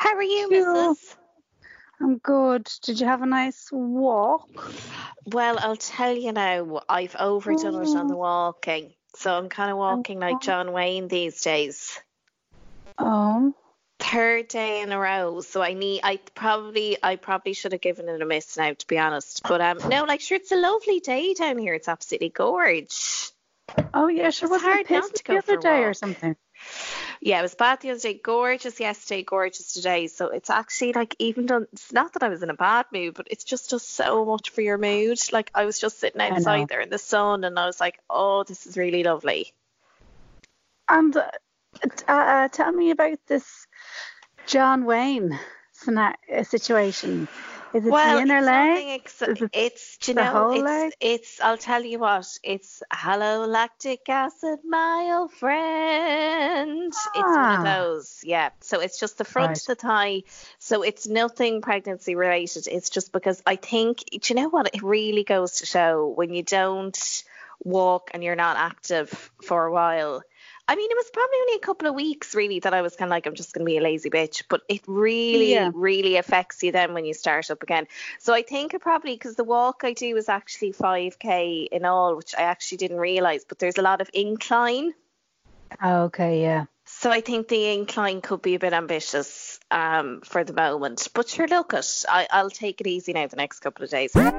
How are you. Mrs.? I'm good. Did you have a nice walk? Well, I'll tell you now, I've overdone it on the walking. So I'm kind of walking like John Wayne these days. Oh, Third day in a row. So I need, I probably, I probably should have given it a miss now, to be honest. But um, no, like, sure, it's a lovely day down here. It's absolutely gorge. oh yeah. Sure, was hard not to go the for other a day or something? Yeah, it was bad the other day. Gorgeous yesterday, gorgeous today. So it's actually like even done. It's not that I was in a bad mood, but it's just does so much for your mood. Like I was just sitting outside there in the sun, and I was like, oh, this is really lovely. And uh, uh, tell me about this John Wayne uh, situation. Is it well, the inner it's leg? ex- it it's do you know it's leg? it's I'll tell you what it's hello lactic acid my old friend it's one of Ah. those yeah so it's just the front Right. of the thigh so it's nothing pregnancy related it's just because I think do you know what it really goes to show when you don't walk and you're not active for a while I mean, it was probably only a couple of weeks really that I was kind of like, I'm just going to be a lazy bitch. But it really, Yeah. really affects you then when you start up again. So I think it probably, because the walk I do is actually 5K in all, which I actually didn't realize, but there's a lot of incline. Oh, okay, yeah. So I think the incline could be a bit ambitious um, for the moment. But sure, look it. I, I'll take it easy now the next couple of days. Up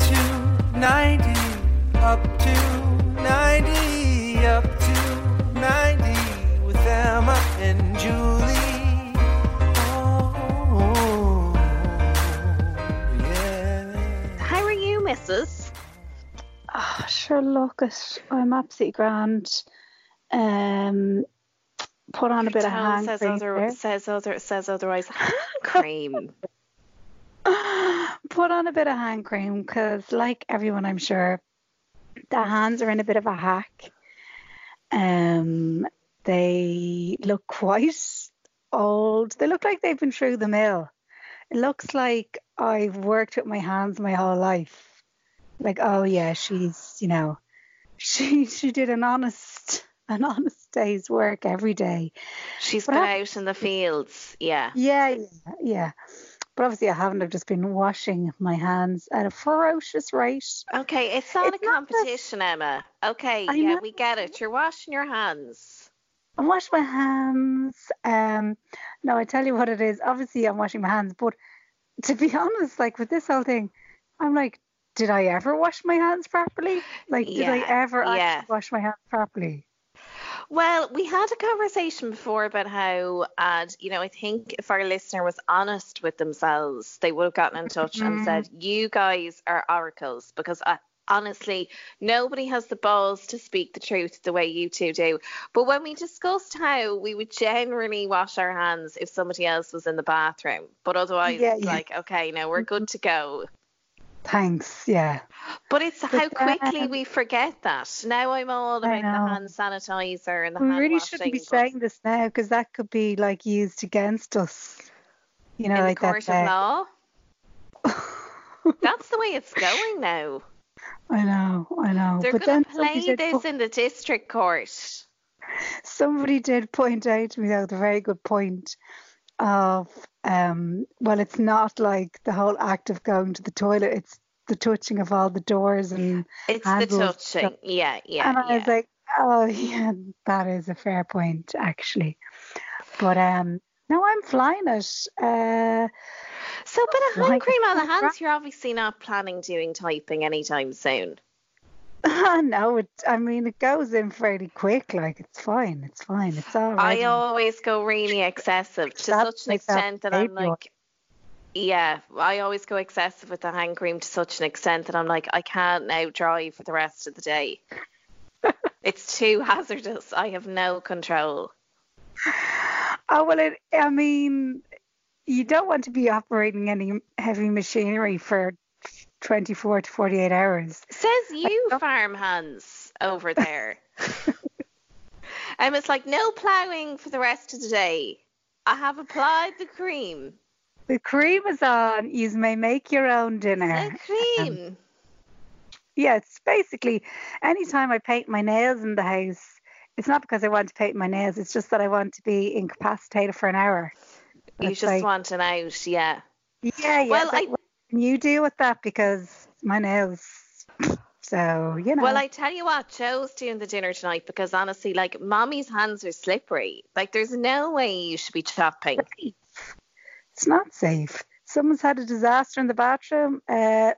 to 90, up to Oh, sure, look. I'm absolutely grand. Um, put on a bit of hand says, cream other, there. says, other, says otherwise. Hand cream. Put on a bit of hand cream because, like everyone, I'm sure, the hands are in a bit of a hack. Um, they look quite old. They look like they've been through the mill. It looks like I've worked with my hands my whole life. Like, oh yeah, she's, you know, she she did an honest an honest day's work every day. She's What been hap- out in the fields. Yeah. Yeah, yeah, yeah. But obviously, I haven't. I've just been washing my hands at a ferocious rate. Okay, it's not It's a not competition, Emma. Okay, I yeah, know. we get it. You're washing your hands. I wash my hands. Um, no, I tell you what it is. Obviously, I'm washing my hands, but to be honest, like with this whole thing, I'm like, did I ever wash my hands properly? Like, did I ever yeah. actually wash my hands properly? Well, we had a conversation before about how, and you know, I think if our listener was honest with themselves, they would have gotten in touch and mm-hmm. said, "You guys are oracles," because I, honestly, nobody has the balls to speak the truth the way you two do. But when we discussed how we would generally wash our hands if somebody else was in the bathroom, but otherwise, Yeah, yeah. like, okay, now we're good to go. Thanks. Yeah. But it's how But, quickly um, we forget that. Now I'm all about the hand sanitizer and the We hand really washing. shouldn't be saying this now because that could be like used against us. You know, in like the court that. of law. That's the way it's going now. I know, I know. They're but going then play this po- in the district court. somebody did point out to me though the very good point of um well it's not like the whole act of going to the toilet, it's the touching of all the doors and It's the stuff. touching. Yeah, yeah, and I yeah. was like Oh yeah, that is a fair point actually. But um, no, I'm flying it. Uh, So, but a hand cream on the hands, you're obviously not planning doing typing anytime soon. no, it. I mean, it goes in fairly quick. Like it's fine. It's fine. It's all right. I always go really excessive to That's such an extent that I'm like, yeah, I always go excessive with the hand cream to such an extent that I'm like, I can't now drive for the rest of the day. it's too hazardous. I have no control. Oh well, it. I mean, you don't want to be operating any heavy machinery for 24 to 48 hours. Says you, farm hands over there. and it's like, no ploughing for the rest of the day. I have applied the cream. The cream is on. You may make your own dinner. The cream. Um, yeah, it's basically anytime I paint my nails in the house, it's not because I want to paint my nails. It's just that I want to be incapacitated for an hour. you just like- want an out, yeah. Yeah, yeah. Well, I- you deal with that because my nails. So you know. Well, I tell you what, Joe's doing the dinner tonight because honestly, like, mommy's hands are slippery. Like, there's no way you should be chopping. it's not safe. Someone's had a disaster in the bathroom. Uh,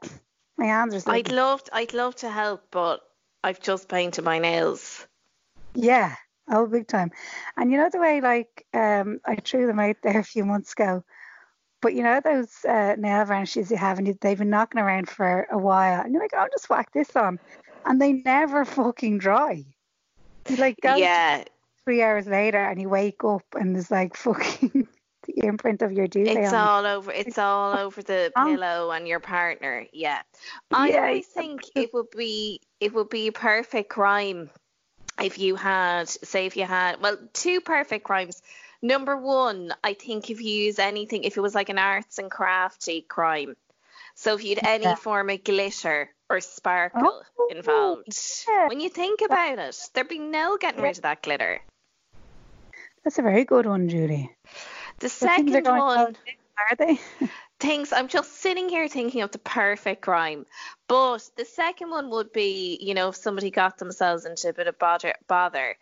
my hands are I'd slipping. love, I'd love to help, but I've just painted my nails. Yeah, oh, big time. And you know the way, like, um, I threw them out there a few months ago. But you know those uh, nail varnishes you have, and you- they've been knocking around for a while, and you're like, "I'll just whack this on," and they never fucking dry. You like go Yeah, three hours later, and you wake up, and there's like fucking the imprint of your duvet it's on. all over. It's all over the pillow and your partner. Yeah, I Yeah, think it would be, it would be a perfect crime if you had, say, if you had, well, two perfect crimes. Number one, I think if you use anything, if it was like an arts and crafty crime, so if you had any Yeah. form of glitter or sparkle Oh, involved, yeah. when you think about it, there'd be no getting rid of that glitter. That's a very good one, Judy. The things are second one. are they? things I'm just sitting here thinking of the perfect crime. But the second one would be, you know, if somebody got themselves into a bit of bother bother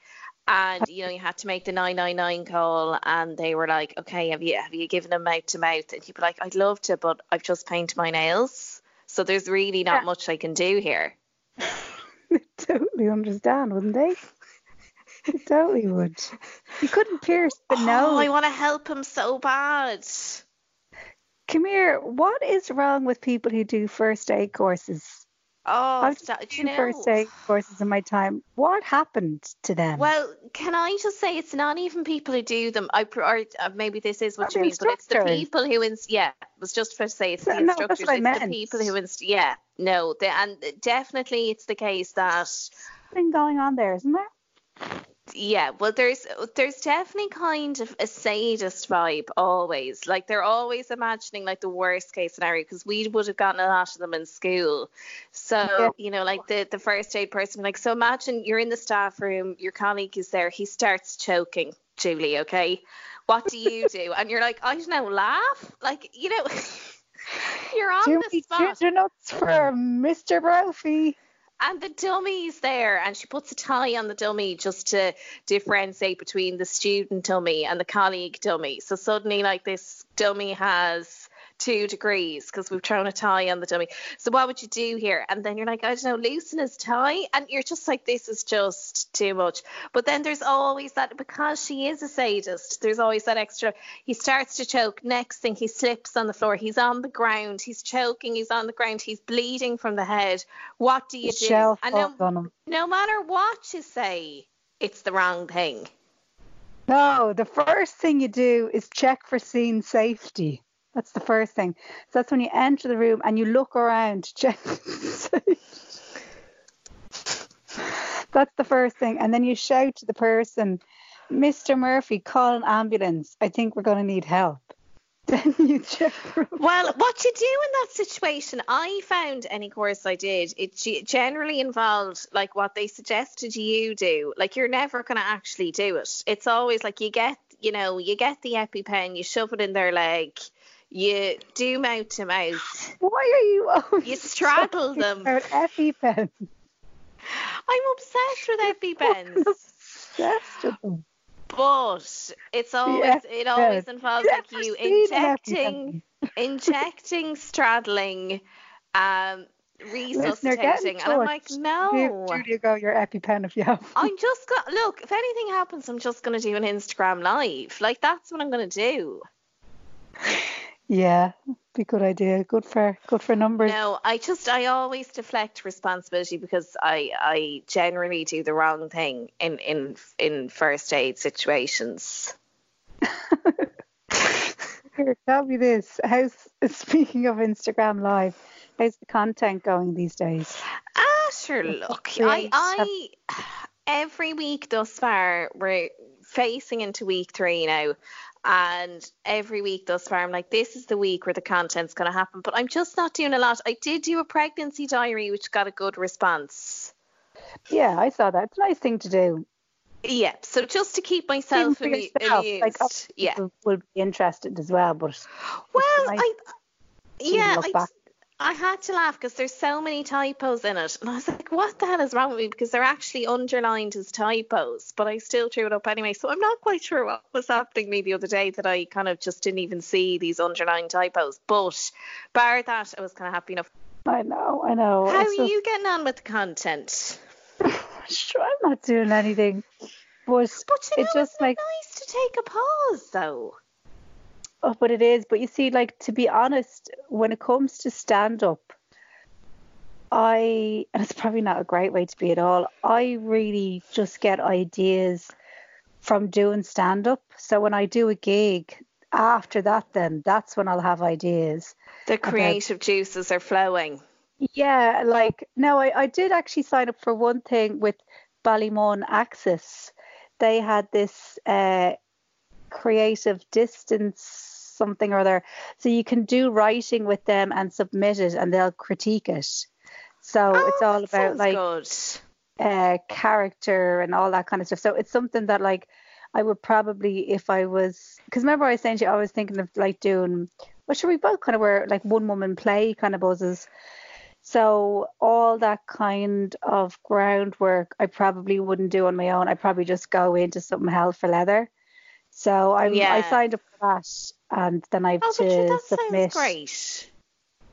and you know you had to make the 999 call and they were like, "Okay, have you have you given them mouth to mouth?" and you'd be like, "I'd love to, but I've just painted my nails." So there's really not Yeah. much I can do here. They totally understand, wouldn't they? They totally would. You couldn't pierce the Oh, nose. I want to help him so bad. Come here. What is wrong with people who do first aid courses? Oh, I've done you know? first aid courses in my time. What happened to them? Well, can I just say it's not even people who do them. I or uh, maybe this is what you mean, but it's the people who ins- yeah. I was just about to say it's the No, instructors. what I it's the people who inst- yeah. No, the, and definitely it's the case that Something going on there, isn't there? Yeah. Well, there's there's definitely kind of a sadist vibe always. Like they're always imagining like the worst case scenario because we would have gotten a lot of them in school. So Yeah. you know, like the the first aid person, like so imagine you're in the staff room, your colleague is there, he starts choking, Julie. Okay, what do you do? And you're like, I don't know, laugh, like you know. You're on Do the spot. for Mr. Brophy. And the dummy's there, and she puts a tie on the dummy just to differentiate between the student dummy and the colleague dummy. So suddenly, like this dummy has two degrees because we've thrown a tie on the dummy. So what would you do here? And then you're like, I don't know, loosen his tie, and you're just like, this is just too much. But then there's always that because she is a sadist. There's always that extra. He starts to choke. Next thing, he slips on the floor. He's on the ground. He's choking. He's on the ground. He's bleeding from the head. What do you do? And no, on him. no matter what you say, it's the wrong thing. No, the first thing you do is check for scene safety. That's the first thing. So that's when you enter the room and you look around. That's the first thing. And then you shout to the person, Mr. Murphy, call an ambulance. I think we're going to need help. Then you Well, what you do in that situation, I found any course I did, it generally involved like what they suggested you do. Like you're never going to actually do it. It's always like you get, you know, you get the EpiPen, you shove it in their leg, you do mouth to mouth. Why are you always You straddle them. About EpiPen? I'm obsessed with Benz. Obsessed with them. But it's always it always involves You like you injecting injecting straddling um Listener, get in resuscitating and I'm like no Julia go your EpiPen if you have. I'm just gonna look if anything happens I'm just gonna do an Instagram live like that's what I'm gonna do Yeah, be a good idea. Good for good for numbers. no I just I always deflect responsibility because I I generally do the wrong thing in in in first aid situations Here, tell me this. How's speaking of Instagram Live? How's the content going these days? Ah, sure. Look, I, I, every week thus far, we're facing into week three now, and every week thus far, I'm like, this is the week where the content's going to happen. But I'm just not doing a lot. I did do a pregnancy diary, which got a good response. Yeah, I saw that. It's a nice thing to do. Yeah, so just to keep myself amu- yourself, amused. like yeah. people will be interested as well. But Well, nice I. Yeah, I. I had to laugh because there's so many typos in it, and I was like, "What the hell is wrong with me?" Because they're actually underlined as typos, but I still threw it up anyway. So I'm not quite sure what was happening to me the other day that I kind of just didn't even see these underlined typos. But bar that, I was kind of happy enough. I know, I know. How It's are just- you getting on with the content? Sure, I'm not doing anything. But, But you it know, just it's not makes nice to take a pause, though. Oh, but it is. But you see, like to be honest, when it comes to stand up, I and it's probably not a great way to be at all. I really just get ideas from doing stand up. So when I do a gig, after that, then that's when I'll have ideas. The creative juices are flowing. Yeah, like no, I, I did actually sign up for one thing with Ballymun Axis. They had this uh, creative distance something or other. So you can do writing with them and submit it and they'll critique it. So Oh, it's all about like uh, character and all that kind of stuff. So it's something that like I would probably if I was because remember I was saying to you I was thinking of like doing well should we both kind of were like one woman play kind of buzzes. So all that kind of groundwork I probably wouldn't do on my own. I'd probably just go into something hell for leather. So I'm I signed up for that and then I have Oh, to submit great.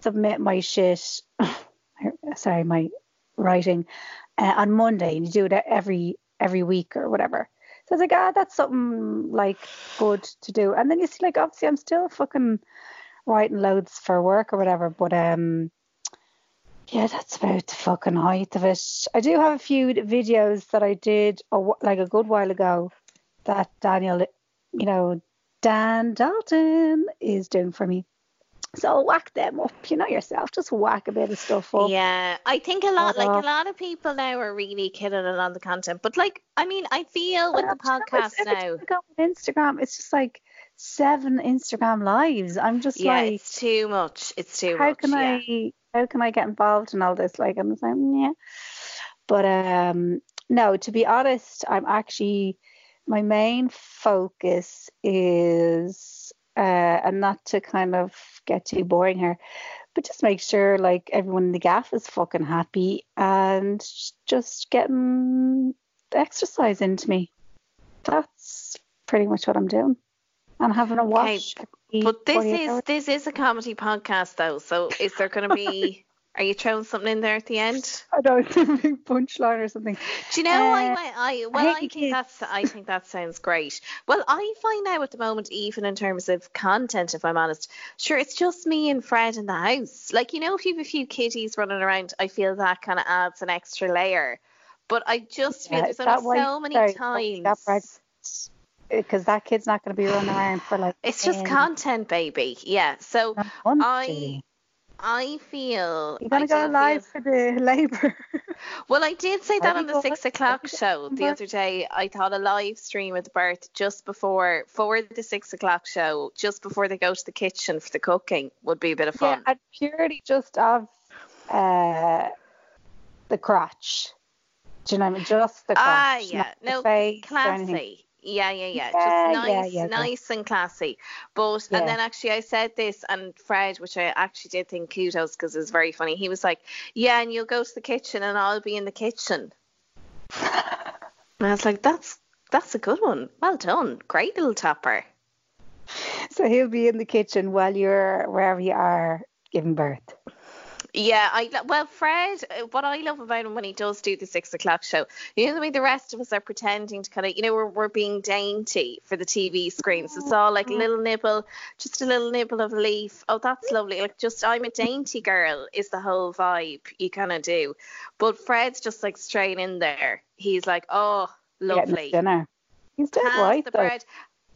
submit my shit. sorry, my writing uh, on Monday, and you do it every every week or whatever. So I was like, ah, that's something like good to do. And then you see, like, obviously, I'm still fucking writing loads for work or whatever, but um. Yeah, that's about the fucking height of it. I do have a few videos that I did a, like a good while ago that Daniel, you know, Dan Dalton is doing for me. So whack them up, you know yourself. Just whack a bit of stuff up. Yeah, I think a lot, like Uh, a lot of people now are really killing it on the content. But like, I mean, I feel with the Uh, you know, podcast now, I go on Instagram, it's just like seven Instagram lives. I'm just yeah, like, it's too much. It's too how much. can yeah. I, how can I get involved in all this? Like, I'm like, yeah. But um, no, to be honest, I'm actually my main focus is, uh, and not to kind of get too boring here, but just make sure like everyone in the gaff is fucking happy and just getting the exercise into me. That's pretty much what I'm doing. And having a watch. every But this is hours. this is a comedy podcast though, so is there going to be? Are you throwing something in there at the end? I don't know, a big punchline or something. Do you know I Uh, went I well I, hate think that's I think that sounds great. Well I find now at the moment even in terms of content if I'm honest, sure it's just me and Fred in the house. Like you know if you have a few kitties running around, I feel that kind of adds an extra layer. But I just feel Yeah, there's only way- so many sorry, sorry, that times. Because that kid's not going to be running around for like. It's just 10, content, baby. Yeah. So I. I feel You're going I go live feel- for the labour. Well, I did say that on the six o'clock show the other day. I thought a live stream with Bert just before for the six o'clock show, just before they go to the kitchen for the cooking, would be a bit of fun. yeah, and purely just of uh, the crotch. Do you know what I mean? Just the crotch. ah, yeah, no, face or anything. classy. Yeah, yeah, yeah. Yeah, Just nice, yeah, yeah. nice and classy. But and then actually I said this and Fred, which I actually did think kudos because it was very funny. He was like, "Yeah, and you'll go to the kitchen and I'll be in the kitchen." And I was like, that's that's a good one. Well done. Great little topper. So he'll be in the kitchen while you're wherever you are giving birth. Yeah, I well, Fred. uh, What I love about him when he does do the six o'clock show, you know the way the rest of us are pretending to kind of, you know, we're we're being dainty for the TV screens. It's all like a little nibble, just a little nibble of leaf. Oh, that's lovely. Like just I'm a dainty girl is the whole vibe you kind of do. But Fred's just like straight in there. He's like, oh, lovely. dinner. He's dead Has right the though. bread.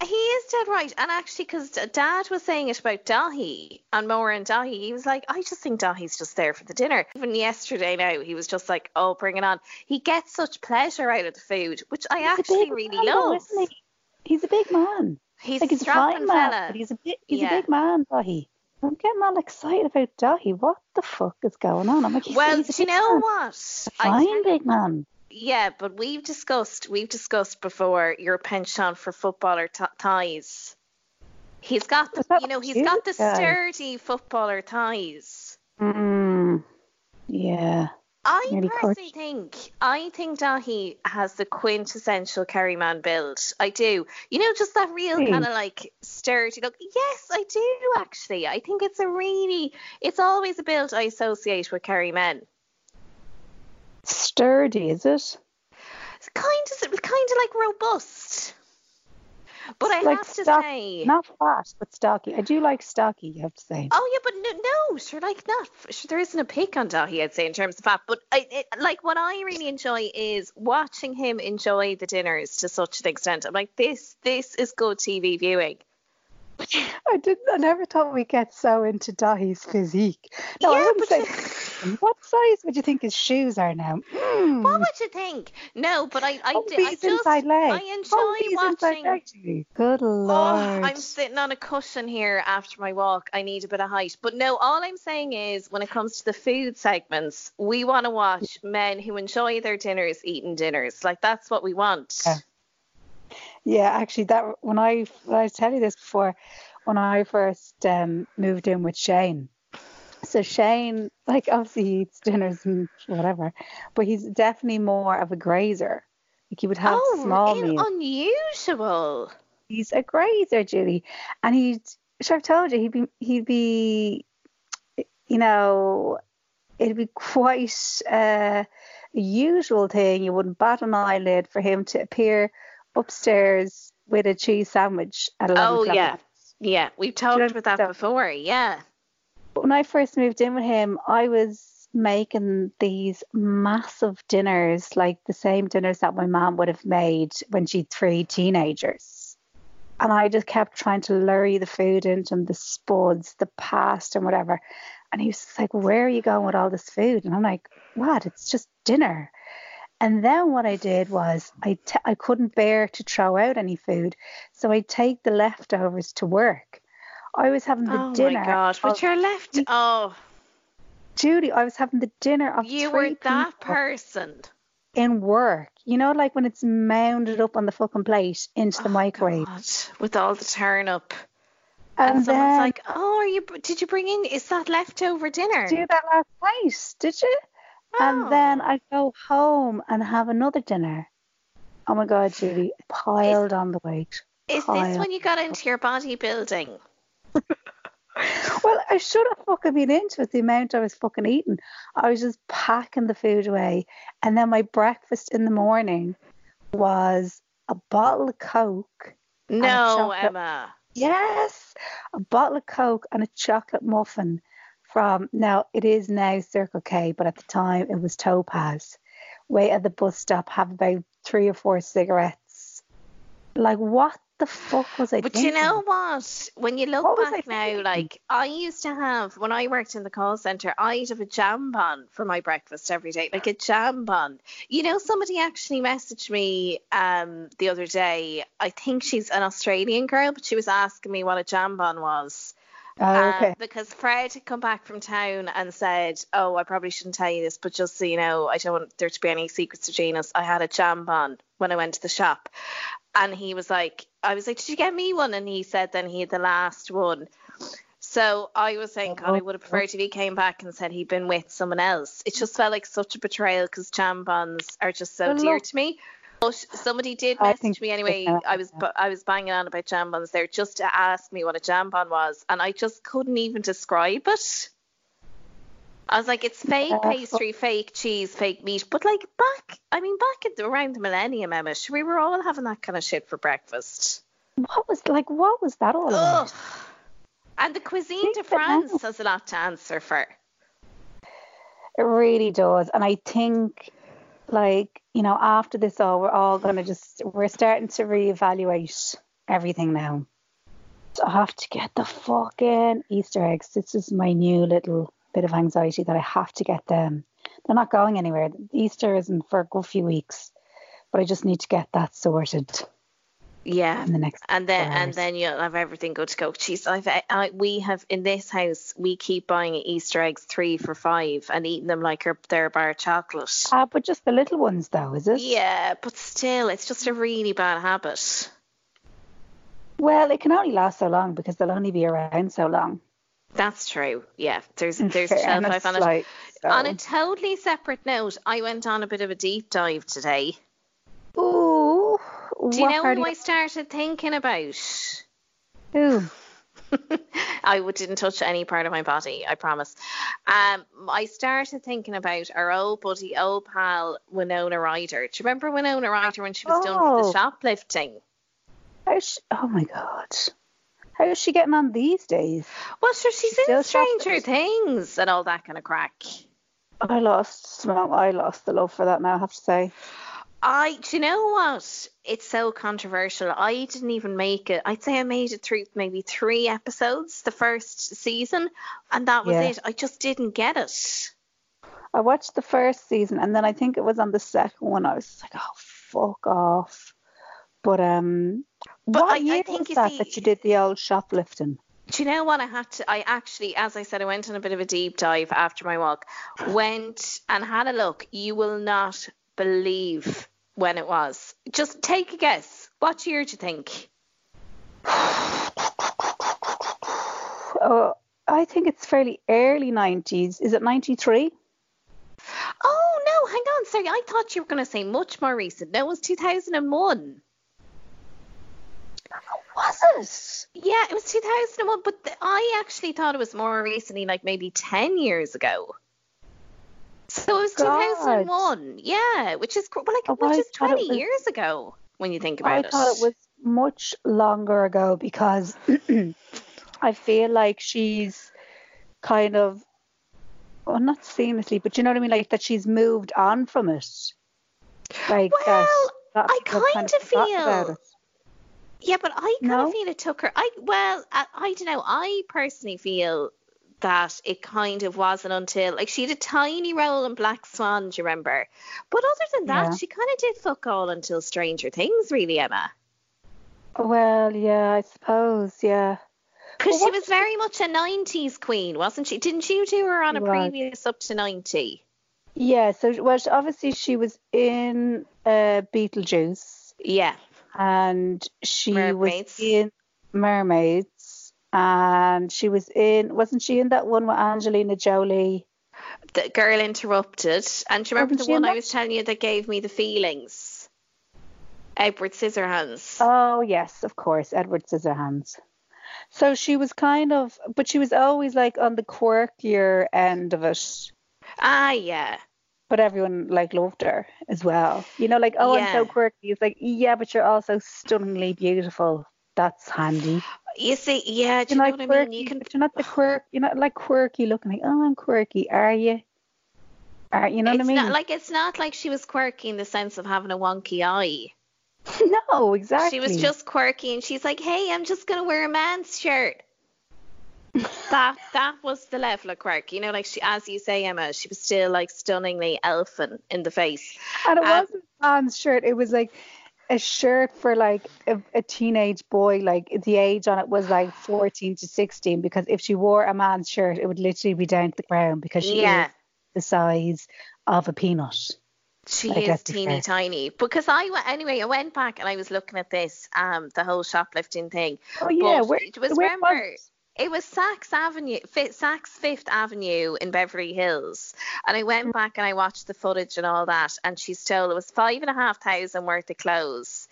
He is dead right. And actually, because Dad was saying it about Dáithí and Maura and Dáithí, he was like, I just think Dáithí's just there for the dinner. Even yesterday now, he was just like, oh, bring it on. He gets such pleasure out of the food, which I He's actually really man, love. he? He's a big man. He's like a he's fine man, fella. but he's a big he's Yeah. a big man, Dáithí. I'm getting all excited about Dáithí. What the fuck is going on? I'm like, well, do you know man. what? Fine tell- big man. Yeah, but we've discussed we've discussed before your penchant for footballer t- thighs. He's got the you know he's got the sturdy footballer ties. Mm, yeah. I Nearly personally crushed. think I think Dáithí has the quintessential Kerryman build. I do. You know, just that real Hmm. kind of like sturdy look. Yes, I do actually. I think it's a really it's always a build I associate with Kerry men. Sturdy, is it? It's kind of kind of like robust. But I like have to stock- say Not fat, but stocky. I do like stocky, you have to say. Oh yeah, but no, no, sure, like not. Sure, there isn't a pick on Dáithí, I'd say, in terms of fat. But I, it, like what I really enjoy is watching him enjoy the dinners to such an extent. I'm like, this, this is good TV viewing. I didn't. I never thought we'd get so into Dáithí's physique. No, I wouldn't say. What size would you think his shoes are now? Mm. What would you think? No, but I, I, do, I just, inside leg. I enjoy watching. leg. Good Oh, lord. I'm sitting on a cushion here after my walk. I need a bit of height. But no, all I'm saying is when it comes to the food segments, we want to watch men who enjoy their dinners eating dinners. Like that's what we want. Yeah. Yeah, actually, that when I when I tell you this before, when I first um, moved in with Shane. So Shane, like obviously he eats dinners and whatever, but he's definitely more of a grazer. Like he would have oh, small in- meals. unusual. He's a grazer, Julie, and he'd. Sure, I've told you he'd be he'd be, you know, it'd be quite uh, a usual thing. You wouldn't bat an eyelid for him to appear upstairs with a cheese sandwich at 11 Oh o'clock. yeah, yeah. We've talked about that so- before. Yeah. When I first moved in with him, I was making these massive dinners, like the same dinners that my mom would have made when she had three teenagers. And I just kept trying to lurry the food into him, the spuds, the pasta, and whatever. And he was like, Where are you going with all this food? And I'm like, What? It's just dinner. And then what I did was I t- I couldn't bear to throw out any food. So I'd take the leftovers to work. I was having the Oh dinner. my god. But of- you're left. Oh, Judy, I was having the dinner of you were that person. in work. You know, like when it's mounded up on the fucking plate into the Oh, microwave. God, with all the turn up. And, And, someone's then like, "Oh, are you? Did you bring in? Is that leftover dinner?" did do that last night, did you? Oh. And then Oh. I go home and have another dinner. Oh my god, Judy, piled on the weight. Is this when you got into your bodybuilding? Well, I should have fucking been into it, the amount I was fucking eating. I was just packing the food away. And then my breakfast in the morning was a bottle of Coke. No, Emma. Yes, a bottle of Coke and a chocolate muffin from, now it is now Circle K, but at the time it was Topaz. Wait at the bus stop, have about three or four cigarettes. Like, what the fuck was I But thinking? you know what? When you look What back now, thinking? like I used to have when I worked in the call center, I'd have a jambon for my breakfast every day, like a jambon. You know, somebody actually messaged me um the other day. I think she's an Australian girl, but she was asking me what a jambon was. Oh, Uh, okay. because Fred had come back from town and said, "Oh, I probably shouldn't tell you this, but just so you know, I don't want there to be any secrets between us. I had a jambon when I went to the shop." And he was like, "I was like, did you get me one?" And he said, "Then he had the last one." So I was saying, God, I would have preferred if he came back and said he'd been with someone else. It just felt like such a betrayal because jambons are just so dear to me. But somebody did message me anyway. I was I was banging on about jambons there just to ask me what a jambon was, and I just couldn't even describe it. I was like, it's fake Uh, pastry, fake cheese, fake meat. But like back, I mean, back at the, around the millennium, Emma, we were all having that kind of shit for breakfast. What was like? What was that all about? Ugh. And the cuisine de France has a lot to answer for. It really does. And I think, like, you know, after this all, we're all going to just, we're starting to reevaluate everything now. So I have to get the fucking Easter eggs. This is my new little bit of anxiety that I have to get them. They're not going anywhere. Easter isn't for a good few weeks, but I just need to get that sorted Yeah. in the next. And then and then you'll have everything go to go. Jeez, I've I, we have in this house we keep buying Easter eggs three for five and eating them like they're- a bar of chocolate. Ah, but just the little ones, though, is it? Yeah, but still, it's just a really bad habit. Well, it can only last so long because they'll only be around so long. That's true. Yeah, there's there's a shelf life on it. like, so- On a totally separate note, I went on a bit of a deep dive today. Do you know who I started thinking about? Ooh. I didn't touch any part of my body, I promise. Um, I started thinking about our old buddy, old pal Winona Ryder. Do you remember Winona Ryder when she was done for the Oh. shoplifting? She, oh my god. How is she getting on these days? Well, sure, she's Still in Stranger? Things and all that kind of crack. I lost well, I lost the love for that now, I have to say. I, do you know what? It's so controversial. I didn't even make it. I'd say I made it through maybe three episodes the first season, and that was Yeah. it. I just didn't get it. I watched the first season and then I think it was on the second one I was like, Oh fuck off. But um But what I- I think was you that see- that you did the old shoplifting? Do you know what I had to? I actually, as I said, I went on a bit of a deep dive after my walk. Went and had a look. You will not believe when it was. Just take a guess. What year do you think? Oh I think it's fairly early nineties. Is it ninety three? Oh no, hang on. Sorry, I thought you were going to say much more recent. No, it was 2001. Was it? Yeah, it was 2001, but I actually thought it was more recently, like maybe 10 years ago. So it was God. 2001. Yeah, which is well, like Oh, which I is 20 was- years ago when you think I about it. I thought it was much longer ago because I feel like she's kind of, well, not seamlessly, but you know what I mean? Like that she's moved on from it. Like. Uh, well, that I people have kind of feel- Yeah, but I kind No? of feel it took her. I well, I, I don't know. I personally feel that it kind of wasn't until like she had a tiny role in Black Swan. Do you remember? But other than that, Yeah. she kind of did fuck all until Stranger Things, really, Emma. Well, yeah, I suppose, yeah. Because Well, she was very much a 90s queen, wasn't she? Didn't you do her on a was. previous up to 90? Yeah, so well, obviously she was in uh, Beetlejuice Yeah. and she Mermaids. was in Mermaids and she was in, wasn't she in that one with Angelina Jolie? The girl interrupted. And do you remember Wasn't the one I that? was telling you that gave me the feelings? Edward Scissorhands. Oh, yes, of course, Edward Scissorhands. So she was kind of, but she was always like on the quirkier end of it. ah, yeah. But everyone like loved her as well. You know, like, oh, I'm so quirky. It's like, yeah, but you're also stunningly beautiful. That's handy. You see, yeah, do you You're know like what quirky, I mean? You can but you're not the quirk. You're not like quirky looking. Like, oh, I'm quirky. Are you? Are you know it's what I mean? not like it's not like she was quirky in the sense of having a wonky eye. no, exactly. She was just quirky and she's like, Hey, I'm just gonna wear a man's shirt. that that was the level of quirk. You know, like she as you say, Emma, she was still like stunningly elfin in the face. And it um, wasn't a man's shirt. It was like a shirt for like a, a teenage boy. Like the age on it was like 14 to 16. Because if she wore a man's shirt, it would literally be down to the ground because she Yeah. is the size of a peanut. She Like, is teeny fair. tiny. Because I went anyway, I went back and I was looking at this, um, the whole shoplifting thing. Oh yeah, But where, it was where remember was It was Saks Avenue, Saks Fifth Avenue in Beverly Hills, and I went back and I watched the footage and all that, and she stole it was five and a half thousand worth of clothes,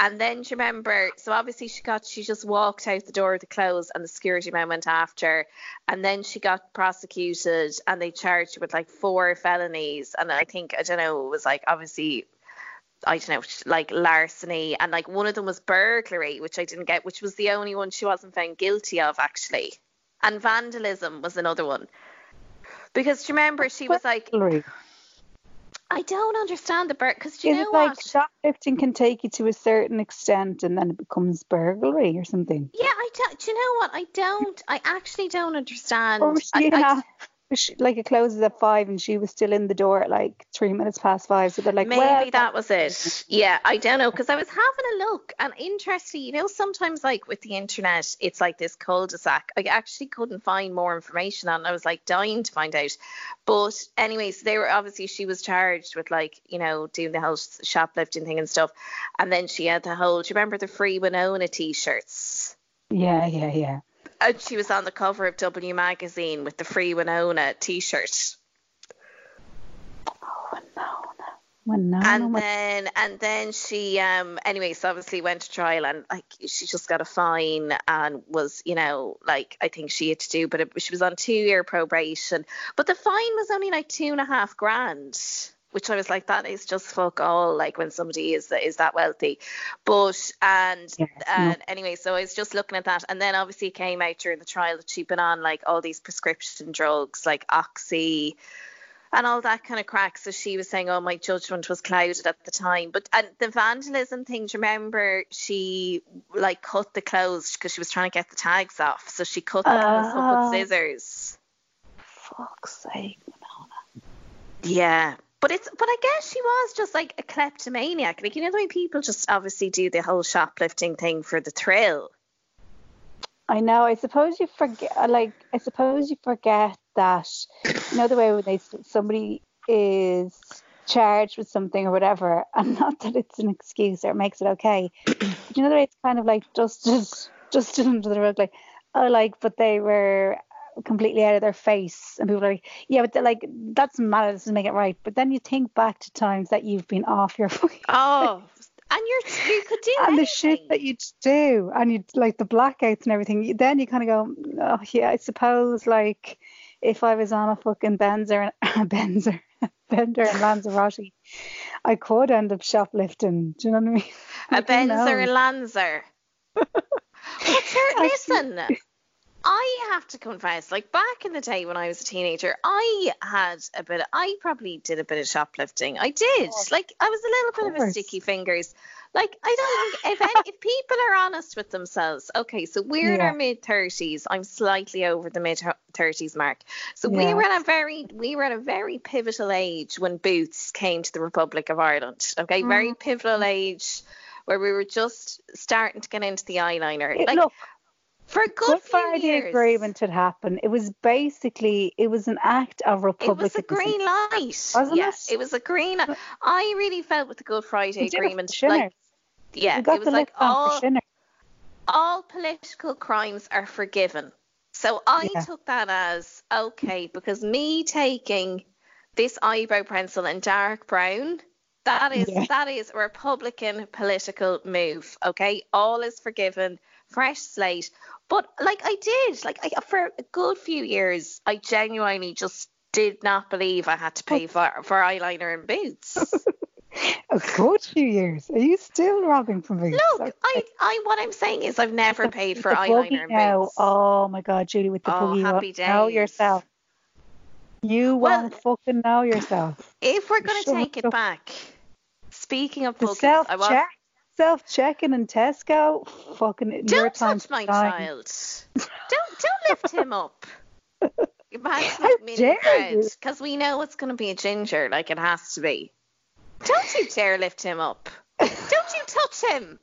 and then you remember? So obviously she got she just walked out the door with the clothes, and the security man went after, and then she got prosecuted, and they charged her with like four felonies, and I think I don't know it was like obviously I don't know, like larceny, and like one of them was burglary, which I didn't get, which was the only one she wasn't found guilty of actually, and vandalism was another one. Because do you remember she was like, I don't understand the bird, because do you Is know it like what? shoplifting can take you to a certain extent and then it becomes burglary or something? yeah, I don't. Do you know what? I don't. I actually don't understand. Or I- she I- half, was she- like it closes at five and she was still in the door at like three minutes past five. So they're like, Maybe well, that was it. Yeah, I don't know because I was having a look and interesting. You know, sometimes like with the internet, it's like this cul-de-sac. I actually couldn't find more information on. it. I was like dying to find out. But anyways, they were obviously she was charged with like you know doing the whole shoplifting thing and stuff, and then she had the whole. Do you remember the free Winona t-shirts? Yeah, yeah, yeah. And she was on the cover of W magazine with the free Winona t-shirt. Oh, no, no. When no, and then and then she um anyway so obviously went to trial and like she just got a fine and was you know like i think she had to do but it, she was on two year probation but the fine was only like two and a half grand which i was like that is just fuck all like when somebody is is that wealthy but and Yeah, and not- anyway so i was just looking at that and then obviously it came out during the trial that she'd been on like all these prescription drugs like oxy and all that kind of crack. So she was saying, "Oh, my judgment was clouded at the time." But and the vandalism thing, remember she like cut the clothes because she was trying to get the tags off. So she cut them up Oh. with ah. scissors. fuck's sake. Manana. Yeah. But it's but I guess she was just like a kleptomaniac. Like you know the way people just obviously do the whole shoplifting thing for the thrill. I know. I suppose you forget. Like, I suppose you forget that. You know the way when they somebody is charged with something or whatever, and not that it's an excuse or it makes it okay. But you know the way it's kind of like just just just under the rug, like, oh, like, but they were completely out of their face, and people are like, yeah, but like that's mad. That doesn't make it right. But then you think back to times that you've been off your fucking Oh, and you're you could do and the shit that you do and you like the blackouts and everything then you kind of go oh yeah i suppose like if i was on a fucking benzer and benzer bender and lanzarote i could end up shoplifting do you know what i mean a who Benzer knows? Lanzer. but sure, listen, I have to confess, like back in the day when I was a teenager, I had a bit. Of, I probably did a bit of shoplifting. I did. Like I was a little bit of a sticky fingers. Like I don't think if any, if people are honest with themselves, okay, so we're in Yeah. our mid thirties. I'm slightly over the mid thirties mark. So we were at a very we were at a very pivotal age when Boots came to the Republic of Ireland. Okay, Mm. very pivotal age where we were just starting to get into the eyeliner. It- like look for a good Friday years. Agreement had happened. It was basically it was an act of republican. It was a green light. Wasn't yes, it? it was a green. I really felt with the Good Friday We did it for Agreement, like yeah, it was like all all political crimes are forgiven. So I Yeah. took that as okay because me taking this eyebrow pencil in dark brown, that is Yeah. that is a Republican political move. Okay, all is forgiven, fresh slate. But like I did, like I, for a good few years, I genuinely just did not believe I had to pay for for eyeliner and boots. A good few years. Are you still robbing from me? Look, I, I, what I'm saying is I've never paid for eyeliner and now. boots. Oh my god, Julie, with the Oh, happy you know yourself. You Well- won't fucking know yourself. If we're going to take it up. back, speaking of boogies, I check, self checking in Tesco. Fucking don't touch my child. don't don't lift him up. Imagine How like mini dare you. because we know it's going to be a ginger, like it has to be. Don't you dare lift him up. Don't you touch him.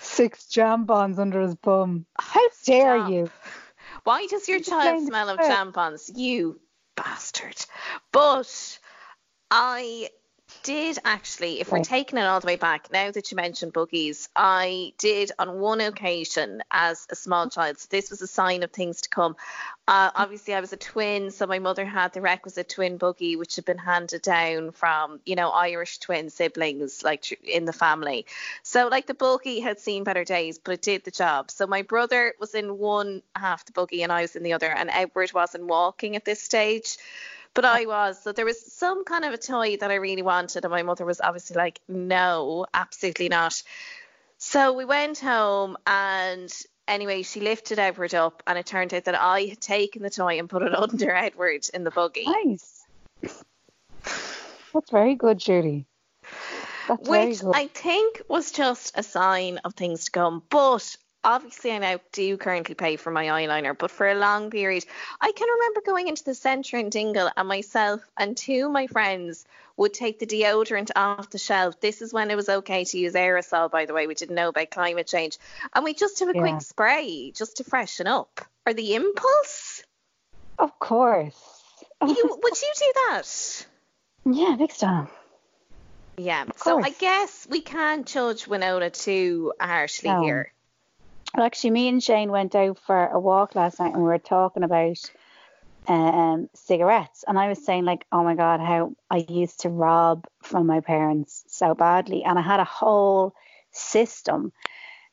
Six jambons under his bum. How dare Stop. you? Why does your child smell of tampons? You bastard. But I did actually, if we're taking it all the way back, now that you mentioned boogies, I did on one occasion as a small child. So this was a sign of things to come. Uh, obviously, I was a twin, so my mother had the requisite twin boogie, which had been handed down from, you know, Irish twin siblings, like in the family. So, like, the buggy had seen better days, but it did the job. So, my brother was in one half the buggy and I was in the other, and Edward wasn't walking at this stage. But I was. So there was some kind of a toy that I really wanted, and my mother was obviously like, no, absolutely not. So we went home, and anyway, she lifted Edward up, and it turned out that I had taken the toy and put it under Edward in the buggy. Nice. That's very good, Judy. That's which good. I think was just a sign of things to come. But obviously, I now do currently pay for my eyeliner, but for a long period, I can remember going into the centre in Dingle, and myself and two of my friends would take the deodorant off the shelf. This is when it was okay to use aerosol, by the way. We didn't know about climate change, and we just have a Yeah. quick spray just to freshen up. Or the impulse? Of course. You, would you do that? yeah, big time. Yeah. So I guess we can't judge Winona too harshly No. here. Actually, me and Shane went out for a walk last night and we were talking about um, cigarettes. And I was saying, like, oh my God, how I used to rob from my parents so badly. And I had a whole system.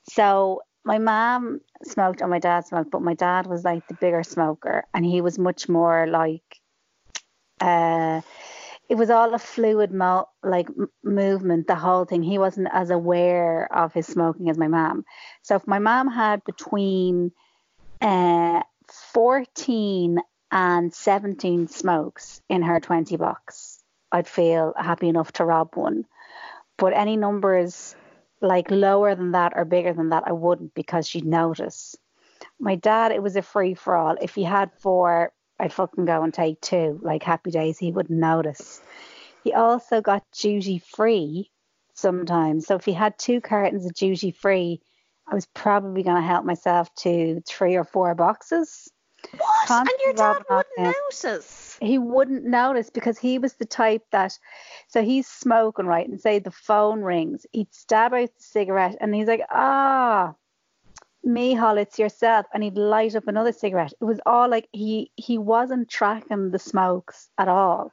So my mom smoked and my dad smoked, but my dad was like the bigger smoker and he was much more like, uh, it was all a fluid mo- like movement the whole thing. He wasn't as aware of his smoking as my mom. So if my mom had between uh, 14 and 17 smokes in her 20 box i'd feel happy enough to rob one. But any numbers like lower than that or bigger than that i wouldn't because she'd notice. My dad it was a free for all. If he had four i'd fucking go and take two like happy days he wouldn't notice he also got duty free sometimes. So if he had two cartons of duty free, I was probably going to help myself to three or four boxes. What? And your dad wouldn't notice. He wouldn't notice because he was the type that, so he's smoking, right? And say the phone rings, he'd stab out the cigarette and he's like, ah, Mihal, it's yourself. And he'd light up another cigarette. It was all like he, he wasn't tracking the smokes at all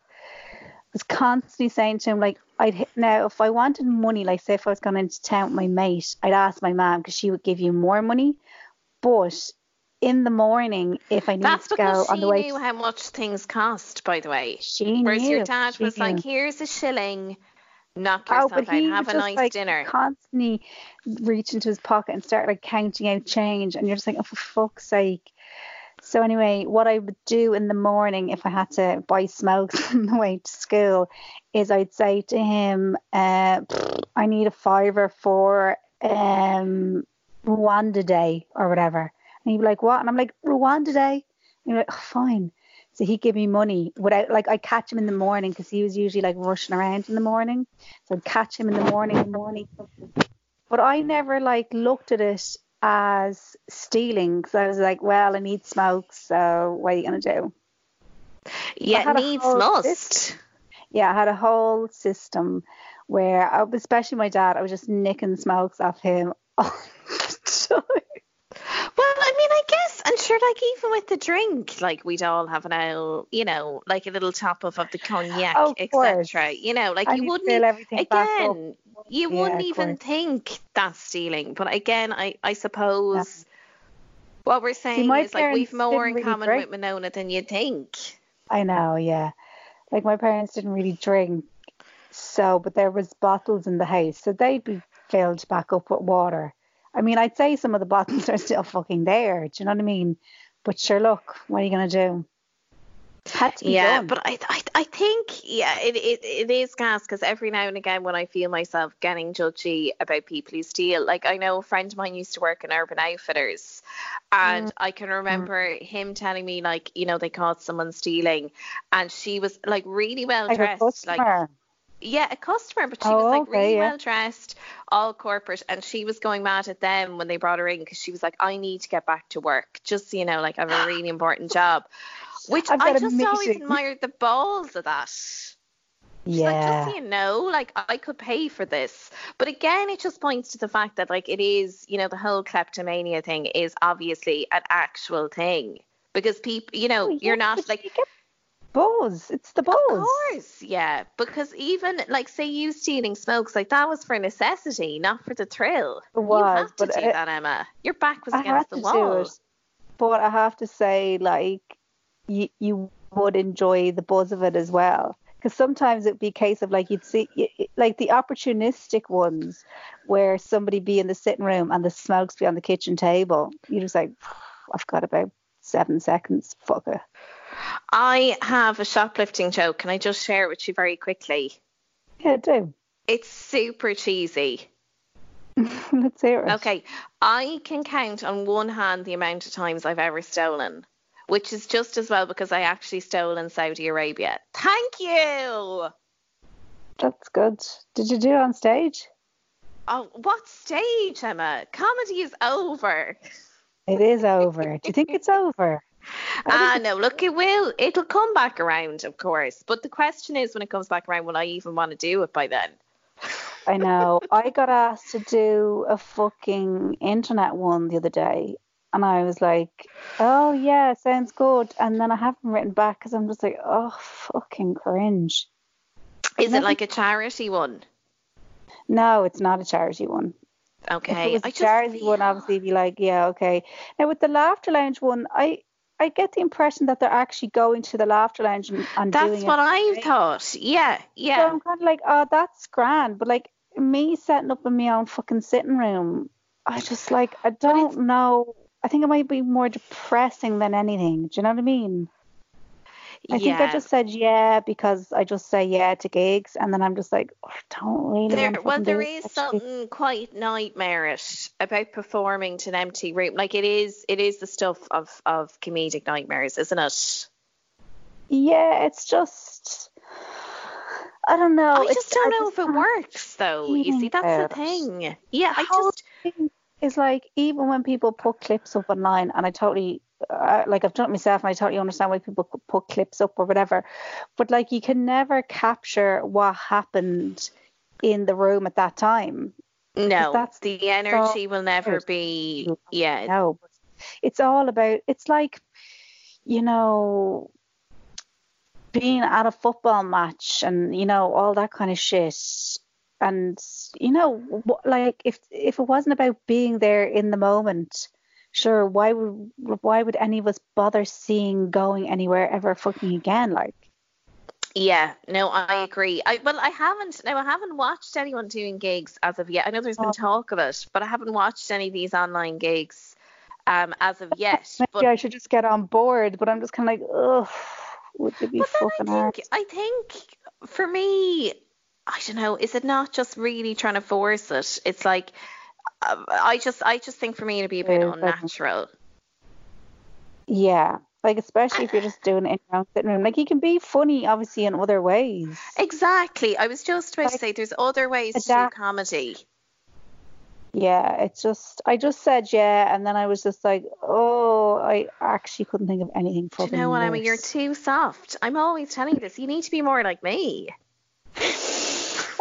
was constantly saying to him like I'd now if I wanted money like say if I was going into town with my mate I'd ask my mom because she would give you more money but in the morning if I That's to go on the way she knew how much things cost, by the way. she Whereas knew your dad was like, here's a shilling, knock Oh, yourself but out, he have a just nice like dinner. constantly reach into his pocket and start like counting out change, and you're just like, oh, for fuck's sake. So anyway, what I would do in the morning if I had to buy smokes on the way to school is I'd say to him, uh, I need a fiver for um, Rwanda Day or whatever. And he'd be like, what? And I'm like, Rwanda Day? And he'd be like, oh, fine. So he'd give me money without, like, I'd catch him in the morning because he was usually like rushing around in the morning. So I'd catch him in the morning, in the morning. But I never like looked at it as stealing because I was like, well, I need smokes, so what are you gonna do? Yeah, needs whole must. Yeah, I had a whole system where, I, especially my dad, I was just nicking smokes off him all the time. Well, I mean, I guess, and sure, like even with the drink, like we'd all have an owl, you know, like a little top off of the cognac, etc. You know, like And you you'd wouldn't again, you Yeah, wouldn't even course. think that's stealing. But again, I I suppose what we're saying my is like we've more in really common drink. with Winona than you think. I know, yeah. Like my parents didn't really drink, so but there was bottles in the house, so they'd be filled back up with water. I mean, I'd say some of the bottles are still fucking there. Do you know what I mean? But sure, look, what are you gonna do? Had to be Yeah, done. but I, I I think yeah, it it, it is gas because every now and again when I feel myself getting judgy about people who steal, like I know a friend of mine used to work in Urban Outfitters, and Mm. I can remember him telling me like you know they caught someone stealing, and she was like really well dressed, like. Yeah, a customer, but she Oh, was like okay, really yeah. well dressed, all corporate, and she was going mad at them when they brought her in because she was like, I need to get back to work, just so you know, like I have a really important job. Which I just always meeting. admired the balls of that. She's like, Yeah. just so you know, like I could pay for this. But again, it just points to the fact that like it is, you know, the whole kleptomania thing is obviously an actual thing. Because people, you know, Oh, you're not like you get buzz. It's the buzz. Of course, yeah. Because even like say you stealing smokes, like that was for necessity, not for the thrill. It was, you have to do it- that, Emma. Your back was I against the wall. it, but I have to say, like, you you would enjoy the buzz of it as well. Because sometimes it'd be a case of like you'd see, like the opportunistic ones, where somebody be in the sitting room and the smokes be on the kitchen table. You're just like, I've got about seven seconds. Fuck it. I have a shoplifting joke. Can I just share it with you very quickly? Yeah, do. It's super cheesy. Let's hear it. Okay, I can count on one hand the amount of times I've ever stolen, which is just as well because I actually stole in Saudi Arabia. Thank you. That's good. Did you do it on stage? Oh, what stage, Emma? Comedy is over. It is over. Do you think it's over? Ah, no, look, it will. It'll come back around, of course. But the question is, when it comes back around, will I even want to do it by then? I know. I got asked to do a fucking internet one the other day, and I was like, "Oh yeah, sounds good." And then I haven't written back because I'm just like, "Oh fucking cringe." Is it like a charity one? No, it's not a charity one. If Okay, it was I a charity feel- one, obviously, be like, "Yeah, okay." Now with the laughter lounge one, I I get the impression that they're actually going to the laughter lounge and, and That's what. I right? thought. Yeah, yeah. So. I'm kind of like, oh, that's grand. But like me setting up in my own fucking sitting room, I just like, I don't know. I think it might be more depressing than anything. Do you know what I mean? I think I just said yeah because I just say yeah to gigs, and then I'm just like, oh, don't really. There, well, there is actually. something quite nightmarish about performing to an empty room. Like it is, it is the stuff of of comedic nightmares, isn't it? Yeah, it's just. I don't know. I it's- just don't I know if it works, though. You see, that's the thing. Yeah, I just. is like even when people put clips up online, and I totally uh, like I've done it myself, and I totally understand why people put clips up or whatever, but like you can never capture what happened in the room at that time. No, that's the energy will never be. Yeah, No, it's all about. It's like, you know, being at a football match and you know all that kind of shit. And you know, like if if it wasn't about being there in the moment, sure, why would why would any of us bother seeing going anywhere ever fucking again? Like, Yeah, no, I agree. I well, I haven't. No, I haven't watched anyone doing gigs as of yet. I know there's been Oh. talk of it, but I haven't watched any of these online gigs um as of yet. maybe But I should just get on board. But I'm just kind of like, ugh, would it be but then fucking I hard? think I think for me, I don't know. Is it not just really trying to force it? It's like Uh, I just I just think for me it'd be a bit unnatural. Yeah. Like especially if you're just doing it in your own sitting room. Like you can be funny obviously in other ways. Exactly. I was just about to say there's other ways to do comedy. Yeah, it's just I just said yeah and then I was just like, Oh, I actually couldn't think of anything Do you know what, I mean? You're too soft. I'm always telling you this. You need to be more like me.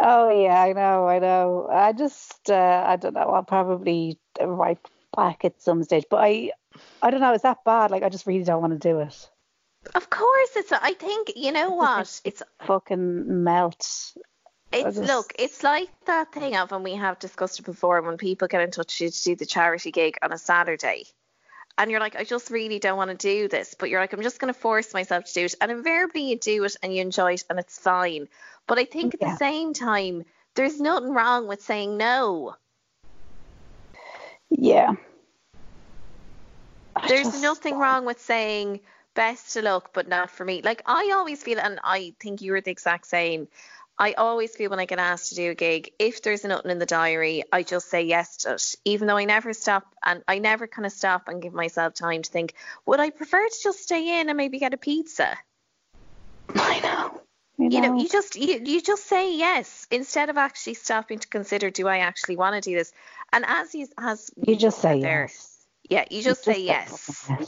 Oh yeah, I know, I know. I just uh, I don't know, I'll probably write back at some stage. But I I don't know, is that bad? Like I just really don't want to do it. Of course, it's. I think you know what. It's. Fucking melt. It's just- look. It's like that thing of, and we have discussed it before. When people get in touch to do the charity gig on a Saturday, and you're like, I just really don't want to do this, but you're like, I'm just going to force myself to do it, and invariably you do it and you enjoy it, and it's fine. But I think at Yeah. the same time, there's nothing wrong with saying no. Yeah. I There's just- nothing wrong with saying best of luck, but not for me. Like I always feel, and I think you were the exact same. I always feel when I get asked to do a gig, if there's nothing in the diary, I just say yes to it, even though I never stop and I never kind of stop and give myself time to think, would I prefer to just stay in and maybe get a pizza? I know. You know, you just you, you just say yes instead of actually stopping to consider, do I actually want to do this? And as you as You just say there, yes. yeah, you just You say yes. fucking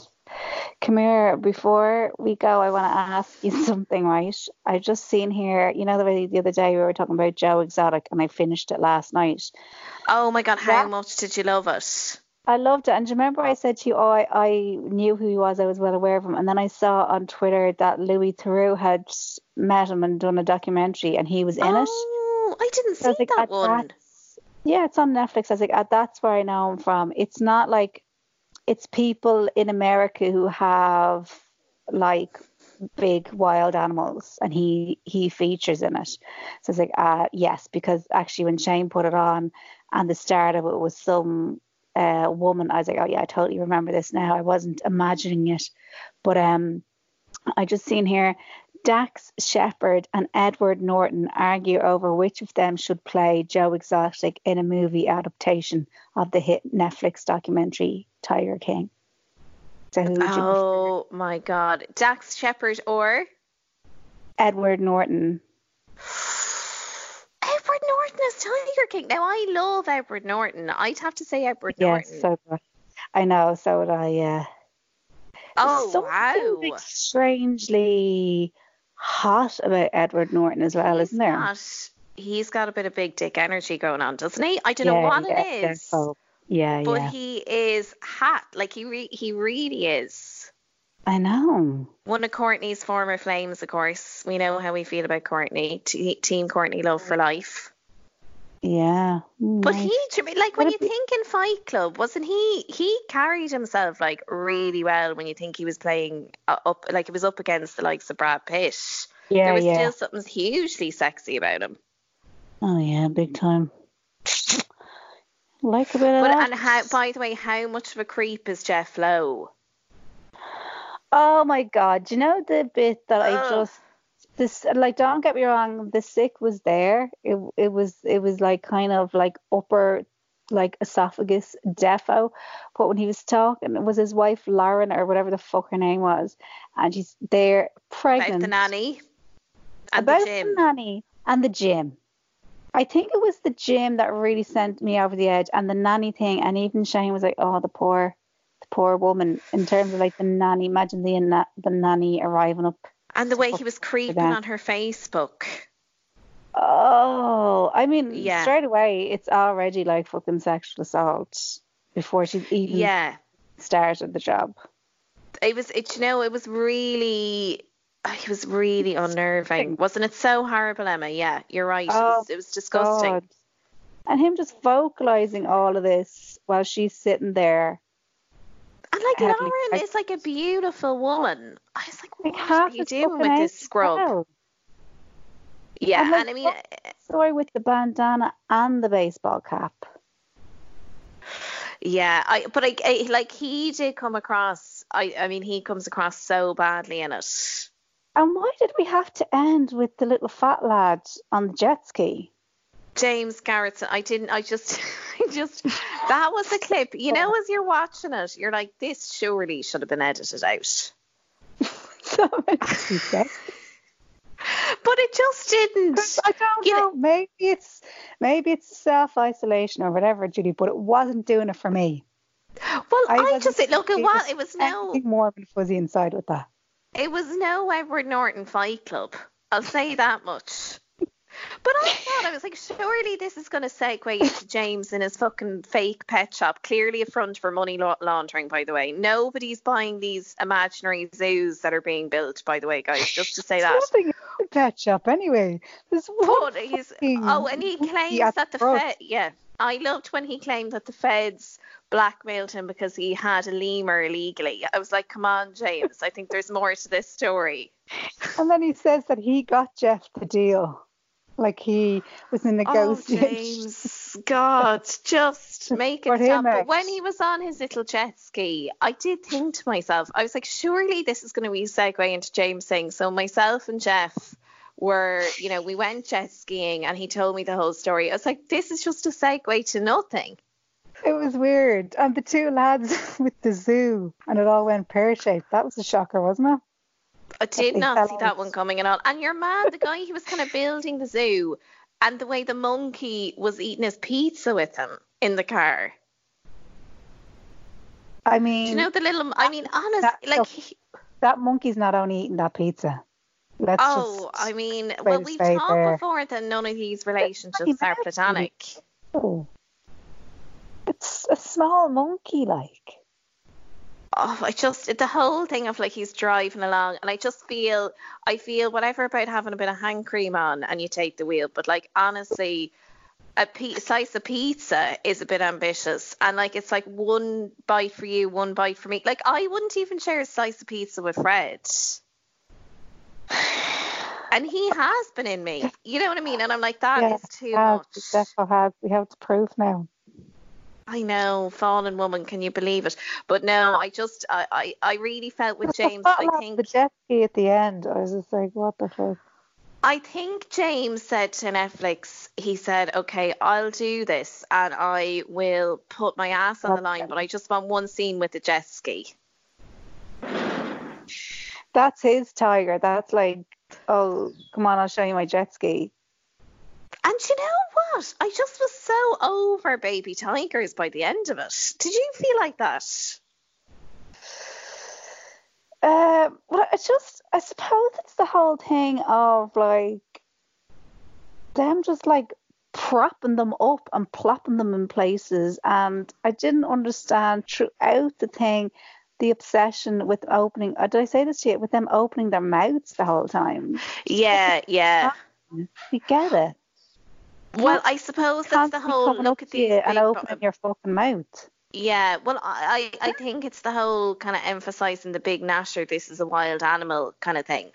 come here. Before we go, I want to ask you something, right? I just seen here, you know, the way the other day we were talking about Joe Exotic, and I finished it last night. Oh my god, how That- much did you love it? I loved it. And do you remember I said to you, oh, I, I knew who he was, I was well aware of him. And then I saw on Twitter that Louis Theroux had met him and done a documentary, and he was in it. Oh, I didn't So I see like, that "Ah, one. Yeah, it's on Netflix. I was like, "Ah, that's where I know him from. It's not like it's people in America who have like big wild animals, and he he features in it. So it's like, uh yes, because actually when Shane put it on, and the start of it was some uh woman, I was like, oh yeah, I totally remember this now. I wasn't imagining it, but um, I just seen here. Dax Shepard and Edward Norton argue over which of them should play Joe Exotic in a movie adaptation of the hit Netflix documentary Tiger King. So who would you prefer? Oh my god. Dax Shepard or Edward Norton. Edward Norton as Tiger King. Now I love Edward Norton. I'd have to say Edward Yes, Norton. so do I. Know, so would I, yeah. oh wow. strangely hot about Edward Norton as well, He's isn't there? got- he's got a bit of big dick energy going on, doesn't he? I don't know what yeah, it is. defo. Yeah, But yeah. he is hot. Like he re- he really is. I know. One of Courtney's former flames, of course. We know how we feel about Courtney. T- team Courtney love for life. Yeah. But Nice. he, like, when you think in Fight Club, wasn't he? He carried himself like really well when you think he was playing uh, up, like it was up against the likes of Brad Pitt. yeah, there was yeah. still something hugely sexy about him. Oh yeah, big time. Like a bit of But that. and how, by the way, how much of a creep is Jeff Lowe? Oh my god, do you know the bit that I just this like don't get me wrong, the sick was there. It it was it was like kind of like upper like esophagus defo. But when he was talking, it was his wife Lauren or whatever the fuck her name was, and she's there pregnant. About the nanny and about the gym. nanny and the gym. I think it was the gym that really sent me over the edge, and the nanny thing. And even Shane was like, "Oh, the poor, the poor woman." In terms of like the nanny, imagine the the nanny arriving up. And the way he oh, was creeping on her Facebook. Oh, I mean, Yeah. straight away, it's already like fucking sexual assault before she's even Yeah. started the job. It was, it, you know, it was really, oh, it was really unnerving. Wasn't it so horrible, Emma? Yeah, you're right. it, Oh, was, it was disgusting. God. And him just vocalizing all of this while she's sitting there. And like Lauren is like a beautiful woman. I was like, Like what half are you doing with this scrub? well. Yeah, And, like, and I mean, Story with the bandana and the baseball cap. yeah, I but I, I like he did come across. I I mean, he comes across so badly in it. And why did we have to end with the little fat lad on the jet ski? James Garretson, I didn't. I just, I just that was a clip. You know, as you're watching it, you're like, this surely should have been edited out. So makes me sick. But it just didn't. I don't You know. Maybe it's maybe it's self isolation or whatever, Judy. But it wasn't doing it for me. Well, I, wasn't just look at what it was no. more than fuzzy inside with that. It was no Edward Norton Fight Club. I'll say that much. But I thought I was like, surely this is going to segue into James and his fucking fake pet shop. Clearly a front for money laundering, by the way. Nobody's buying these imaginary zoos that are being built, by the way, guys. Just to say that. Nothing in the pet shop anyway. There's one But he's oh, and he claims that the. Fed. Yeah, I loved when he claimed that the feds blackmailed him because he had a lemur illegally. I was like, come on, James. I think there's more to this story. And then he says that he got Jeff the deal. Like he was in Oh, negotiation. James, God, just make it stop. But when he was on his little jet ski, I did think to myself, I was like, surely this is going to be a segue into James saying, so myself and Jeff were, you know, we went jet skiing and he told me the whole story. I was like, this is just a segue to nothing. It was weird. And the two lads with the zoo and it all went pear shaped. That was a shocker, wasn't it? I did not see that one coming at all. And your man, the guy he was kind of building the zoo, and the way the monkey was eating his pizza with him in the car. I Do mean, you know the little? I mean, honest, that like. he- that monkey's not only eating that pizza. Let's Oh. I mean, well, we've talked there. before that none of these relationships are platonic. Oh. It's a small monkey, like. Oh, I just the whole thing of like he's driving along, and I just feel, I feel whatever about having a bit of hand cream on and you take the wheel, but like honestly, a pe- slice of pizza is a bit ambitious, and like it's like one bite for you, one bite for me. Like I wouldn't even share a slice of pizza with Fred. And he has been in me, you know what I mean? And I'm like, that is Yeah, too has, much. Has. We have to prove now. I know, fallen woman, can you believe it? But no, I just, I, I, I really felt with James. I think, the jet ski at the end. I was just like, what the fuck? I think James said to Netflix, he said, okay, I'll do this and I will put my ass on the line, but I just want one scene with the jet ski. That's his tiger. That's like, oh, come on, I'll show you my jet ski. And you know what? I just was so over baby tigers by the end of it. Did you feel like that? Uh, well, it's just, I suppose it's the whole thing of like them just like propping them up and plopping them in places. And I didn't understand throughout the thing the obsession with opening. Uh, did I say this to you? With them opening their mouths the whole time. Yeah, yeah. You get it. Well, I suppose that's the whole look at these and open opening your fucking mouth. Yeah, well, I, I I think it's the whole kind of emphasizing the big nasher, this is a wild animal kind of thing.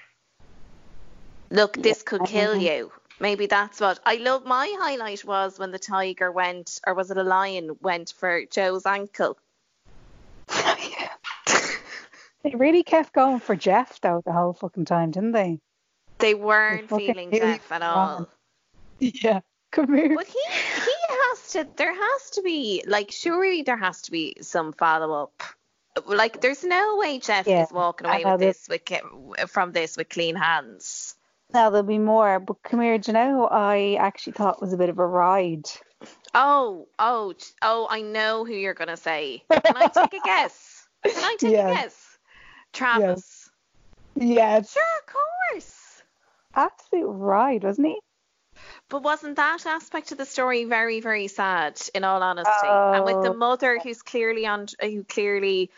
Look, this could kill you. Maybe that's what I love. My highlight was when the tiger went, or was it a lion, went for Joe's ankle. They really kept going for Jeff though the whole fucking time, didn't they? They weren't fucking feeling Jeff at all. Yeah. Come here. But he he has to. There has to be like surely there has to be some follow up. Like there's no way Jeff Yeah, is walking away with this with from this with clean hands. Now there'll be more, but come here, do you know who I actually thought was a bit of a ride? Oh, oh, oh! I know who you're gonna say. Can I take a guess? Can I take Yes. a guess? Travis. Yes. Sure, of course. Absolute ride, wasn't he? But wasn't that aspect of the story very, very sad? In all honesty, and with the Oh. mother who's clearly on, who clearly,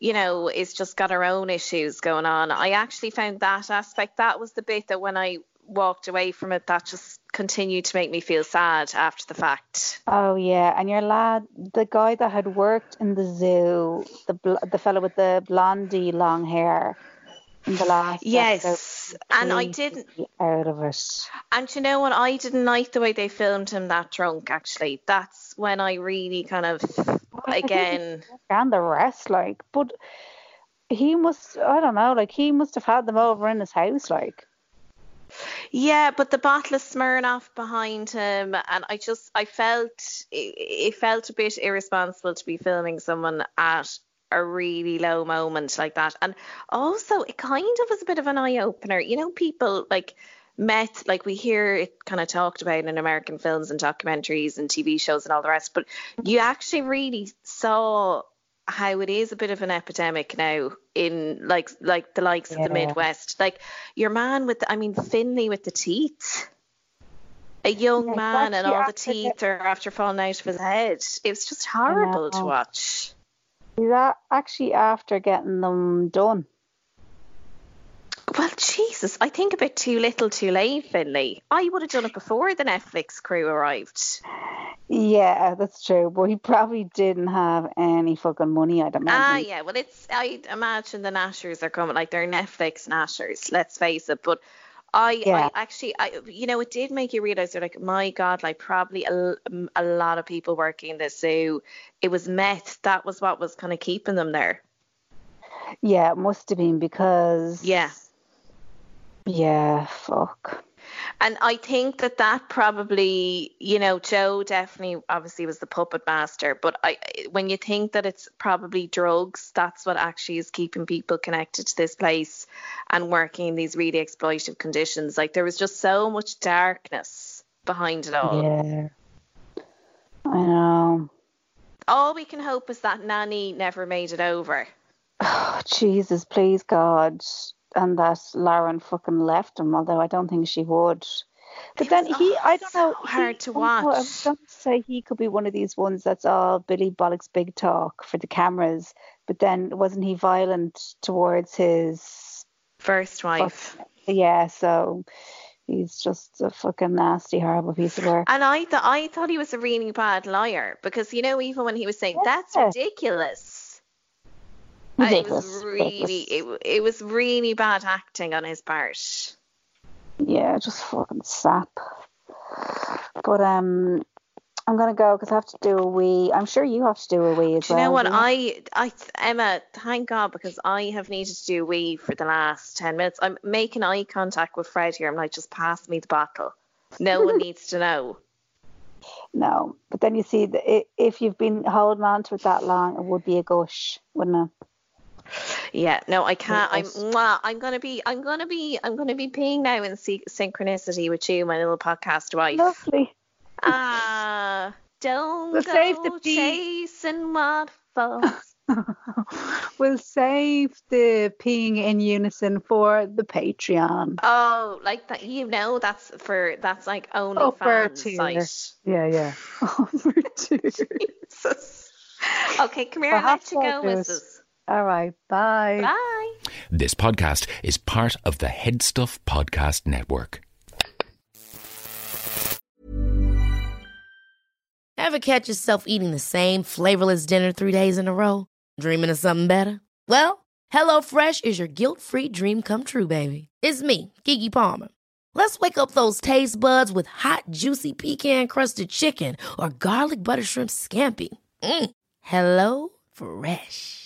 you know, is just got her own issues going on. I actually found that aspect. That was the bit that when I walked away from it, that just continued to make me feel sad after the fact. Oh yeah, and your lad, the guy that had worked in the zoo, the bl- the fellow with the blondie long hair, the last Yes, and I didn't. out of it. And you know what? I didn't like the way they filmed him that drunk. Actually, that's when I really kind of again. and the rest, like, but he must, I don't know, like he must have had them over in his house, like. Yeah, but the bottle of Smirnoff behind him, and I just I felt it, it felt a bit irresponsible to be filming someone at a really low moment like that, and also it kind of was a bit of an eye opener. You know, people like met like we hear it kind of talked about in American films and documentaries and TV shows and all the rest, but you actually really saw how it is a bit of an epidemic now in like like the likes of the Midwest. Like your man with the, I mean Finlay with the teeth. A young Yeah, man and all the teeth are after falling out of his head. It's just horrible to watch. He's a- actually after getting them done. Well, Jesus, I think a bit too little, too late, Finlay. I would have done it before the Netflix crew arrived. Yeah, that's true. But he probably didn't have any fucking money, I'd imagine. Ah, yeah. Well, it's I imagine the Nashers are coming like they're Netflix Nashers. Let's face it. But I, Yeah. I actually, I, you know, it did make you realize they're like, my God, like probably a, mm, a lot of people working in the zoo. It was meth. That was what was kind of keeping them there. Yeah, it must have been because. Yeah. Yeah, fuck. And I think that that probably, you know, Joe definitely obviously was the puppet master, but I when you think that it's probably drugs, that's what actually is keeping people connected to this place and working in these really exploitative conditions. Like there was just so much darkness behind it all. Yeah. I know. all we can hope is that Nanny never made it over. Oh, Jesus, please God, and that Lauren fucking left him. Although I don't think she would. But It then he, oh, I don't know, hard he- to oh, I watch. was going to say he could be one of these ones that's all Billy Bollock's big talk for the cameras. But then wasn't he violent towards his? First wife. Yeah, so he's just a fucking nasty, horrible piece of work. And I thought I thought he was a really bad liar because you know even when he was saying that's ridiculous, Ridiculous. it was really ridiculous. it, it was really bad acting on his part. Yeah, just fucking sap. But um, I'm gonna go because I have to do a wee. I'm sure you have to do a wee as Do you well. know what I I Emma? Thank God because I have needed to do a wee for the last ten minutes. I'm making eye contact with Fred here. I'm like, just pass me the bottle. No one needs to know. No, but then you see, that if you've been holding on to it that long, it would be a gush, wouldn't it? Yeah, no, I can't. I'm mwah, I'm gonna be I'm gonna be I'm gonna be peeing now in sy- synchronicity with you, my little podcast wife. Lovely. Ah, don't We'll go save the pee. chasing waterfalls. we'll save the peeing in unison for the Patreon. oh, like that, you know, that's for that's like only fans tier. site. Yeah, yeah. Over to. Jesus. Okay, come here. I'll Perhaps let you go. Mrs. All right. Bye. Bye. This podcast is part of the Head Stuff Podcast Network. Ever catch yourself eating the same flavorless dinner three days in a row? Dreaming of something better? Well, HelloFresh is your guilt-free dream come true, baby. It's me, Keke Palmer. Let's wake up those taste buds with hot, juicy pecan-crusted chicken or garlic butter shrimp scampi. Mm. Hello Fresh.